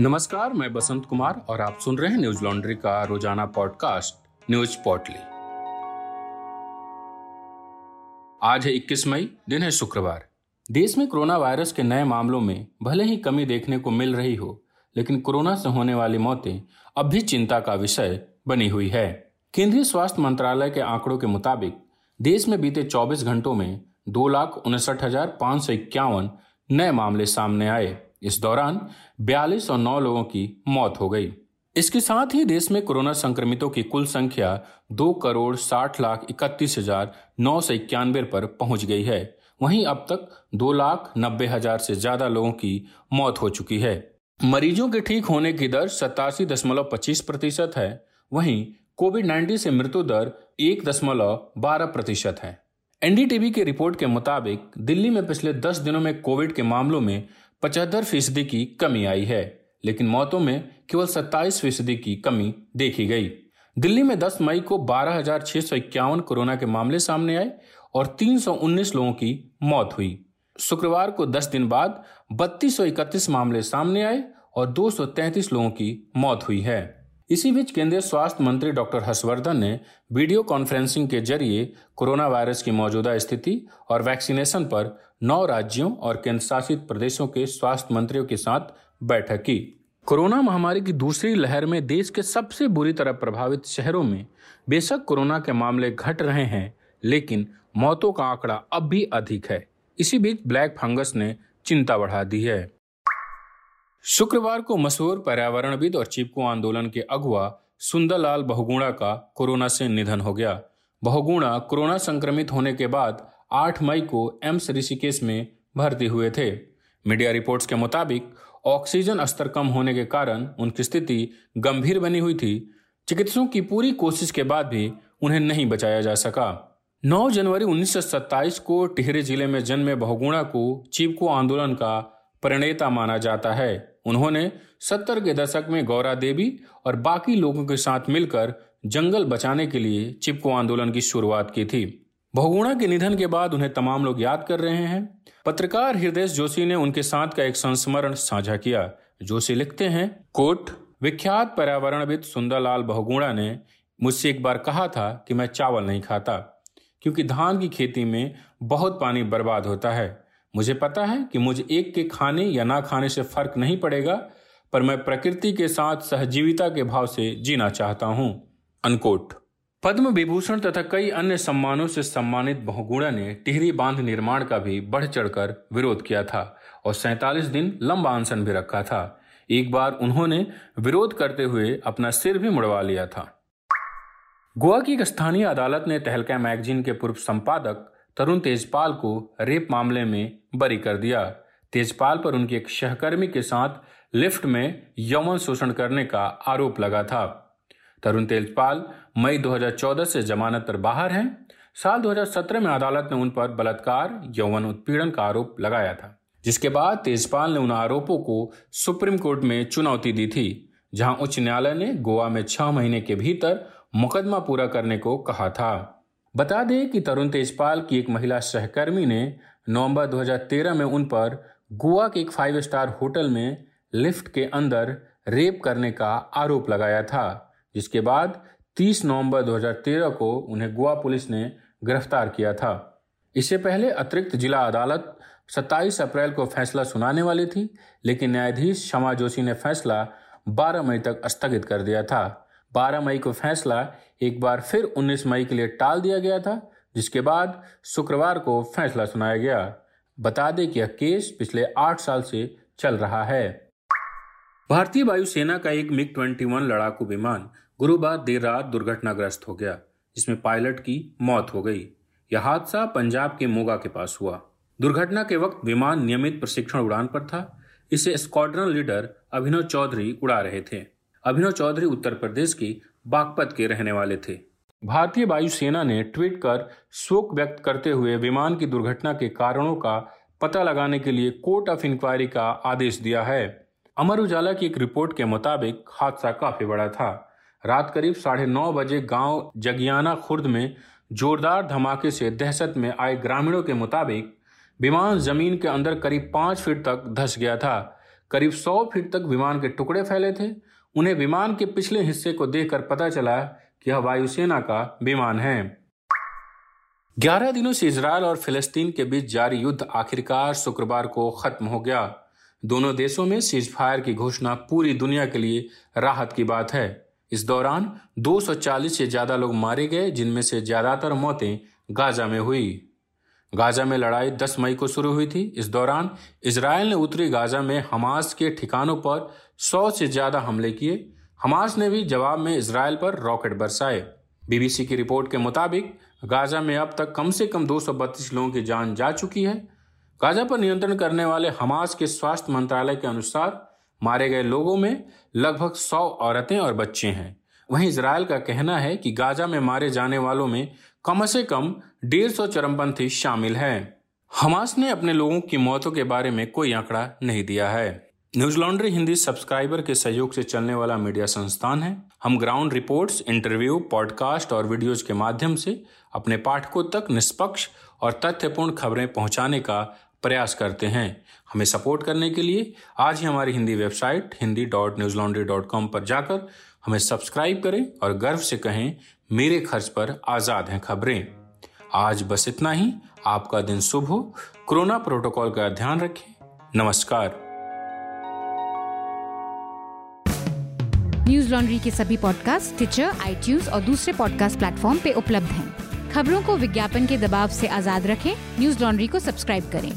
नमस्कार, मैं बसंत कुमार और आप सुन रहे हैं न्यूज़ लॉन्ड्री का रोज़ाना पॉडकास्ट, न्यूज़ पोर्टली। आज है 21 मई, दिन है शुक्रवार। देश में कोरोना वायरस के नए मामलों में भले ही कमी देखने को मिल रही हो, लेकिन कोरोना से होने वाली मौतें अब भी चिंता का विषय बनी हुई है। केंद्रीय स्वास्थ्य मंत्रालय के आंकड़ों के मुताबिक, देश में बीते 24 घंटों में दो लाख उनसठ हज़ार पाँच सौ इक्यावन नए मामले सामने आए। इस दौरान बयालीस और नौ लोगों की मौत हो गई। इसके साथ ही देश में कोरोना संक्रमितों की कुल संख्या दो करोड़ साठ लाख इकतीस हज़ार नौ सौ इक्यानवे पर पहुँच गई है। वहीं अब तक दो लाख नब्बे हज़ार से ज़्यादा लोगों की मौत हो चुकी है। मरीजों के ठीक होने की दर सतासी दशमलव पच्चीस प्रतिशत है। वहीं कोविड नाइन्टीन से मृत्यु दर एक दशमलव बारह प्रतिशत है। एनडीटीवी की रिपोर्ट के मुताबिक दिल्ली में पिछले दस दिनों में कोविड के मामलों में पचहत्तर फ़ीसदी की कमी आई है, लेकिन मौतों में केवल सत्ताईस फ़ीसदी की कमी देखी गई। दिल्ली में 10 मई को बारह कोरोना के मामले सामने आए और 319 लोगों की मौत हुई। शुक्रवार को 10 दिन बाद बत्तीस मामले सामने आए और 233 लोगों की मौत हुई है। इसी बीच केंद्रीय स्वास्थ्य मंत्री डॉक्टर हर्षवर्धन ने वीडियो कॉन्फ्रेंसिंग के ज़रिए कोरोना वायरस की मौजूदा स्थिति और वैक्सीनेशन पर नौ राज्यों और केंद्र शासित प्रदेशों के स्वास्थ्य मंत्रियों के साथ बैठक की। कोरोना महामारी की दूसरी लहर में देश के सबसे बुरी तरह प्रभावित शहरों में बेशक कोरोना के मामले घट रहे हैं, लेकिन मौतों का आंकड़ा अब भी अधिक है। इसी बीच ब्लैक फंगस ने चिंता बढ़ा दी है। शुक्रवार को मशहूर पर्यावरणविद और चिपको आंदोलन के अगुआ सुंदरलाल बहुगुणा का कोरोना से निधन हो गया। बहुगुणा कोरोना संक्रमित होने के बाद 8 मई को एम्स ऋषिकेश में भर्ती हुए थे। मीडिया रिपोर्ट्स के मुताबिक, ऑक्सीजन स्तर कम होने के कारण उनकी स्थिति गंभीर बनी हुई थी। चिकित्सकों की पूरी कोशिश के बाद भी उन्हें नहीं बचाया जा सका। 9 जनवरी 1927 को टिहरी ज़िले में जन्मे बहुगुणा को चिपको आंदोलन का प्रणेता माना जाता है। उन्होंने सत्तर के दशक में गौरा देवी और बाकी लोगों के साथ मिलकर जंगल बचाने के लिए चिपको आंदोलन की शुरुआत की थी। बहुगुणा के निधन के बाद उन्हें तमाम लोग याद कर रहे हैं। पत्रकार हृदय जोशी ने उनके साथ का एक संस्मरण साझा किया। जोशी लिखते हैं, कोट, विख्यात पर्यावरणविद सुंदरलाल बहुगुणा ने मुझसे एक बार कहा था कि मैं चावल नहीं खाता, क्योंकि धान की खेती में बहुत पानी बर्बाद होता है। मुझे पता है कि मुझे एक के खाने या ना खाने से फ़र्क नहीं पड़ेगा, पर मैं प्रकृति के साथ सहजीविता के भाव से जीना चाहता हूँ। अनकोट। पद्म विभूषण तथा कई अन्य सम्मानों से सम्मानित बहुगुणा ने टिहरी बाँध निर्माण का भी बढ़ चढ़कर विरोध किया था और सैतालीस दिन लंबा अनशन भी रखा था। एक बार उन्होंने विरोध करते हुए अपना सिर भी मुड़वा लिया था। गोवा की एक स्थानीय अदालत ने तहलका मैगजीन के पूर्व संपादक तरुण तेजपाल को रेप मामले में बरी कर दिया। तेजपाल पर उनके एक सहकर्मी के साथ लिफ्ट में यौन शोषण करने का आरोप लगा था। तरुण तेजपाल मई 2014 से जमानत पर बाहर हैं। साल 2017 में अदालत ने उन पर बलात्कार, यौवन उत्पीड़न का आरोप लगाया था, जिसके बाद तेजपाल ने उन आरोपों को सुप्रीम कोर्ट में चुनौती दी थी, जहाँ उच्च न्यायालय ने गोवा में छह महीने के भीतर मुकदमा पूरा करने को कहा था। बता दें कि तरुण तेजपाल की एक महिला सहकर्मी ने नवंबर 2013 में उन पर गोवा के एक फाइव स्टार होटल में लिफ्ट के अंदर रेप करने का आरोप लगाया था जिसके बाद 30 नवंबर 2013 को उन्हें गोवा पुलिस ने गिरफ़्तार किया था। इससे पहले अतिरिक्त जिला अदालत 27 अप्रैल को फैसला सुनाने वाली थी, लेकिन न्यायाधीश शमा जोशी ने फैसला 12 मई तक स्थगित कर दिया था। 12 मई को फैसला एक बार फिर 19 मई के लिए टाल दिया गया था, जिसके बाद शुक्रवार को फैसला सुनाया गया। बता दें कि यह केस पिछले आठ साल से चल रहा है। भारतीय वायुसेना का एक मिग 21 लड़ाकू विमान गुरुवार देर रात दुर्घटनाग्रस्त हो गया, जिसमें पायलट की मौत हो गई। यह हादसा पंजाब के मोगा के पास हुआ। दुर्घटना के वक्त विमान नियमित प्रशिक्षण उड़ान पर था। इसे स्क्वाड्रन लीडर अभिनव चौधरी उड़ा रहे थे। अभिनव चौधरी उत्तर प्रदेश की बागपत के रहने वाले थे। भारतीय वायुसेना ने ट्वीट कर शोक व्यक्त करते हुए विमान की दुर्घटना के कारणों का पता लगाने के लिए कोर्ट ऑफ़ इंक्वायरी का आदेश दिया है। अमर उजाला की एक रिपोर्ट के मुताबिक हादसा काफ़ी बड़ा था। रात करीब साढ़े नौ बजे गाँव जगियाना खुर्द में जोरदार धमाके से दहशत में आए ग्रामीणों के मुताबिक विमान ज़मीन के अंदर करीब पाँच फीट तक धस गया था। करीब सौ फीट तक विमान के टुकड़े फैले थे। उन्हें विमान के पिछले हिस्से को देखकर पता चला कि यह वायुसेना का विमान है। ग्यारह दिनों से इसराइल और फिलिस्तीन के बीच जारी युद्ध आखिरकार शुक्रवार को खत्म हो गया। दोनों देशों में सीज फायर की घोषणा पूरी दुनिया के लिए राहत की बात है। इस दौरान 240 से ज़्यादा लोग मारे गए, जिनमें से ज़्यादातर मौतें गाजा में हुई। गाजा में लड़ाई 10 मई को शुरू हुई थी। इस दौरान इसराइल ने उत्तरी गाजा में हमास के ठिकानों पर 100 से ज़्यादा हमले किए। हमास ने भी जवाब में इसराइल पर रॉकेट बरसाए। बीबीसी की रिपोर्ट के मुताबिक, गाजा में अब तक कम से कम 232 लोगों की जान जा चुकी है। गाजा पर नियंत्रण करने वाले हमास के स्वास्थ्य मंत्रालय के अनुसार मारे गए लोगों में लगभग 100 औरतें और बच्चे हैं। वहीं इसराइल का कहना है कि गाजा में मारे जाने वालों में कम से कम डेढ़ सौ चरमपंथी शामिल हैं। हमास ने अपने लोगों की मौतों के बारे में कोई आंकड़ा नहीं दिया है। न्यूज़ लॉन्ड्री हिंदी सब्सक्राइबर के सहयोग से चलने वाला मीडिया संस्थान है। हम ग्राउंड रिपोर्ट्स, इंटरव्यू, पॉडकास्ट और वीडियोज़ के माध्यम से अपने पाठकों तक निष्पक्ष और तथ्यपूर्ण खबरें पहुँचाने का प्रयास करते हैं हमें सपोर्ट करने के लिए। आज ही हमारी Hindi website Hindi dot Newslaundry dot com पर जाकर हमें सब्सक्राइब करें और गर्व से कहें, मेरे खर्च पर आज़ाद हैं खबरें। आज बस इतना ही। आपका दिन शुभ हो। कोरोना प्रोटोकॉल का ध्यान रखें। नमस्कार। न्यूज़ लॉन्ड्री के सभी पॉडकास्ट ट्विटर आई और दूसरे पॉडकास्ट प्लेटफॉर्म पे उपलब्ध हैं। खबरों को विज्ञापन के दबाव से आज़ाद रखें। न्यूज़ लॉन्ड्री को सब्सक्राइब करें।